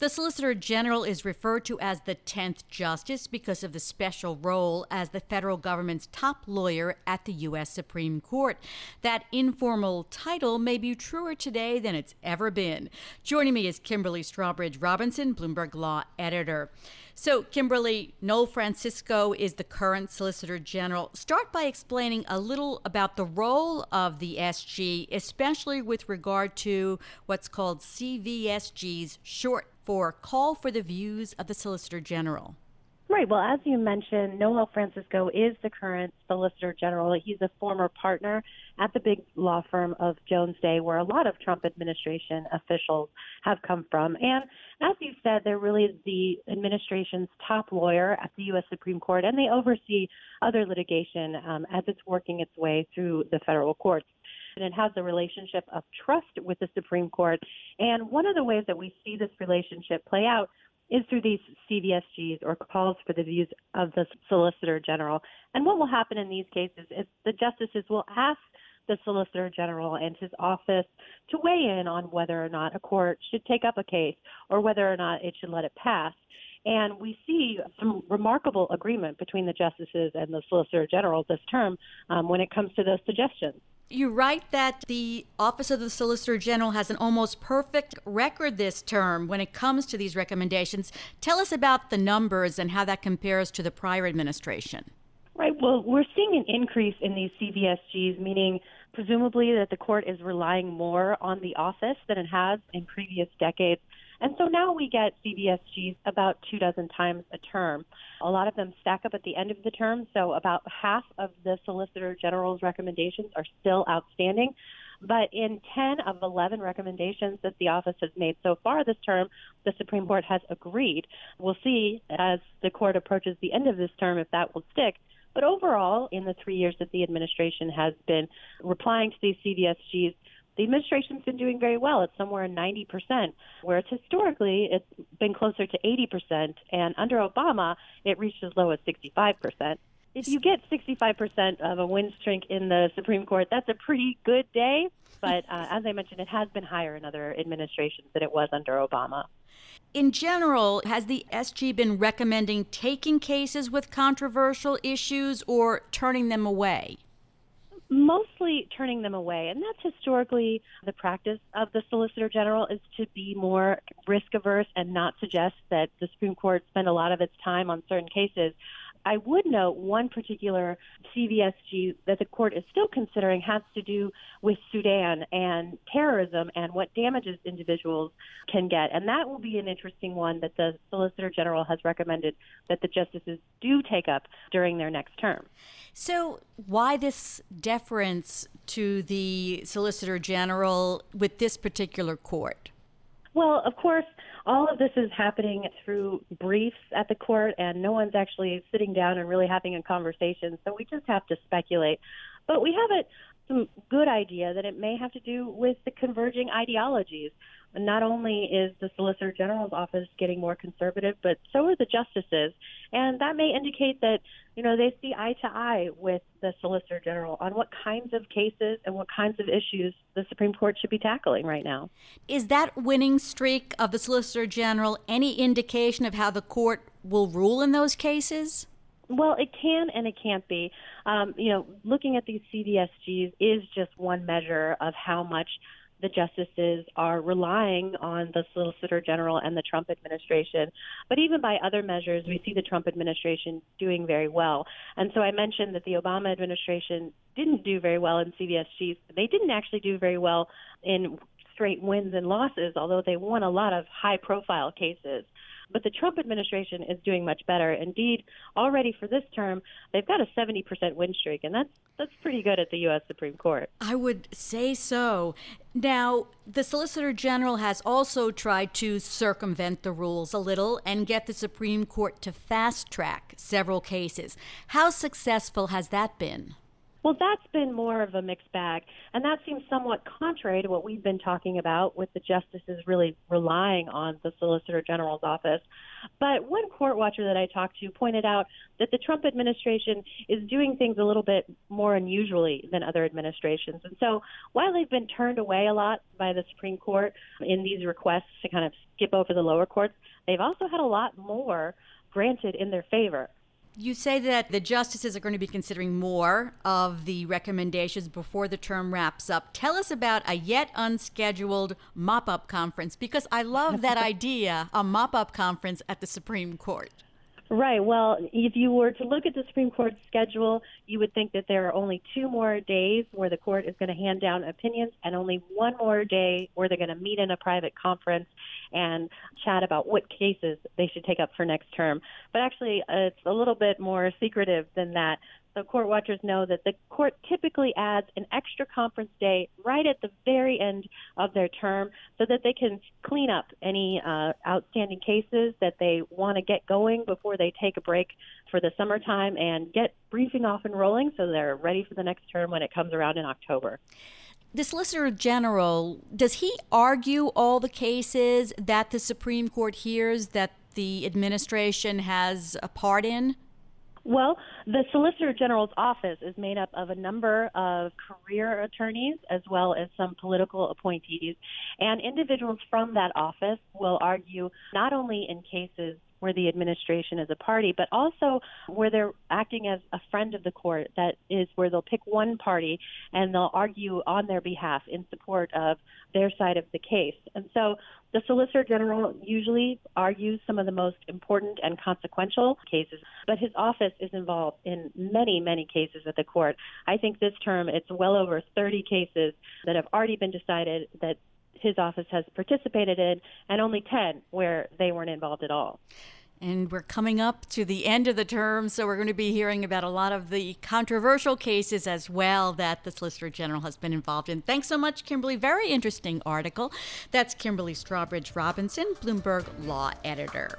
The Solicitor General is referred to as the 10th Justice because of the special role as the federal government's top lawyer at the U.S. Supreme Court. That informal title may be truer today than it's ever been. Joining me is Kimberly Strawbridge Robinson, Bloomberg Law Editor. So, Kimberly, Noel Francisco is the current Solicitor General. Start by explaining a little about the role of the SG, especially with regard to what's called CVSG's short for Call for the Views of the Solicitor General. Right. Well, as you mentioned, Noel Francisco is the current Solicitor General. He's a former partner at the big law firm of Jones Day, where a lot of Trump administration officials have come from. And as you said, they're really the administration's top lawyer at the U.S. Supreme Court, and they oversee other litigation um, as it's working its way through the federal courts and it has a relationship of trust with the Supreme Court. And one of the ways that we see this relationship play out is through these CVSGs or calls for the views of the Solicitor General. And what will happen in these cases is the justices will ask the Solicitor General and his office to weigh in on whether or not a court should take up a case or whether or not it should let it pass. And we see some remarkable agreement between the justices and the Solicitor General this term um, when it comes to those suggestions. You write that the Office of the Solicitor General has an almost perfect record this term when it comes to these recommendations. Tell us about the numbers and how that compares to the prior administration. Right. Well, we're seeing an increase in these CVSGs, meaning presumably that the court is relying more on the office than it has in previous decades. And so now we get CVSGs about two dozen times a term. A lot of them stack up at the end of the term, so about half of the Solicitor General's recommendations are still outstanding. But in 10 of 11 recommendations that the office has made so far this term, the Supreme Court has agreed. We'll see as the court approaches the end of this term if that will stick. But overall, in the three years that the administration has been replying to these CVSGs, the administration's been doing very well. It's somewhere in 90%, whereas historically it's been closer to 80%. And under Obama, it reached as low as 65%. If you get 65% of a win streak in the Supreme Court, that's a pretty good day. But uh, as I mentioned, it has been higher in other administrations than it was under Obama. In general, has the SG been recommending taking cases with controversial issues or turning them away? mostly turning them away. And that's historically the practice of the Solicitor General is to be more risk averse and not suggest that the Supreme Court spend a lot of its time on certain cases. I would note one particular CVSG that the court is still considering has to do with Sudan and terrorism and what damages individuals can get. And that will be an interesting one that the Solicitor General has recommended that the justices do take up during their next term. So, why this deference to the Solicitor General with this particular court? Well, of course, all of this is happening through briefs at the court, and no one's actually sitting down and really having a conversation. So we just have to speculate. But we have a some good idea that it may have to do with the converging ideologies not only is the Solicitor General's office getting more conservative, but so are the justices. And that may indicate that, you know, they see eye to eye with the Solicitor General on what kinds of cases and what kinds of issues the Supreme Court should be tackling right now. Is that winning streak of the Solicitor General any indication of how the court will rule in those cases? Well, it can and it can't be. Um, you know, looking at these CVSGs is just one measure of how much the justices are relying on the Solicitor General and the Trump administration. But even by other measures, we see the Trump administration doing very well. And so I mentioned that the Obama administration didn't do very well in CVSGs. They didn't actually do very well in straight wins and losses, although they won a lot of high profile cases. But the Trump administration is doing much better. Indeed, already for this term, they've got a 70% win streak, and that's that's pretty good at the U.S. Supreme Court. I would say so. Now, the Solicitor General has also tried to circumvent the rules a little and get the Supreme Court to fast track several cases. How successful has that been? Well, that's been more of a mixed bag. And that seems somewhat contrary to what we've been talking about with the justices really relying on the Solicitor General's office. But one court watcher that I talked to pointed out that the Trump administration is doing things a little bit more unusually than other administrations. And so while they've been turned away a lot by the Supreme Court in these requests to kind of skip over the lower courts, they've also had a lot more granted in their favor. You say that the justices are going to be considering more of the recommendations before the term wraps up. Tell us about a yet unscheduled mop up conference because I love that idea a mop up conference at the Supreme Court. Right. Well, if you were to look at the Supreme Court's schedule, you would think that there are only two more days where the court is going to hand down opinions and only one more day where they're going to meet in a private conference and chat about what cases they should take up for next term. But actually, uh, it's a little bit more secretive than that. So court watchers know that the court typically adds an extra conference day right at the very end of their term so that they can clean up any uh, outstanding cases that they want to get going before they take a break for the summertime and get briefing off and rolling so they're ready for the next term when it comes around in October. The Solicitor General, does he argue all the cases that the Supreme Court hears that the administration has a part in? Well, the Solicitor General's office is made up of a number of career attorneys as well as some political appointees. And individuals from that office will argue not only in cases where the administration is a party, but also where they're acting as a friend of the court. That is where they'll pick one party and they'll argue on their behalf in support of their side of the case. And so the Solicitor General usually argues some of the most important and consequential cases, but his office is involved in many, many cases at the court. I think this term it's well over 30 cases that have already been decided that his office has participated in, and only 10 where they weren't involved at all. And we're coming up to the end of the term, so we're going to be hearing about a lot of the controversial cases as well that the Solicitor General has been involved in. Thanks so much, Kimberly. Very interesting article. That's Kimberly Strawbridge Robinson, Bloomberg Law Editor.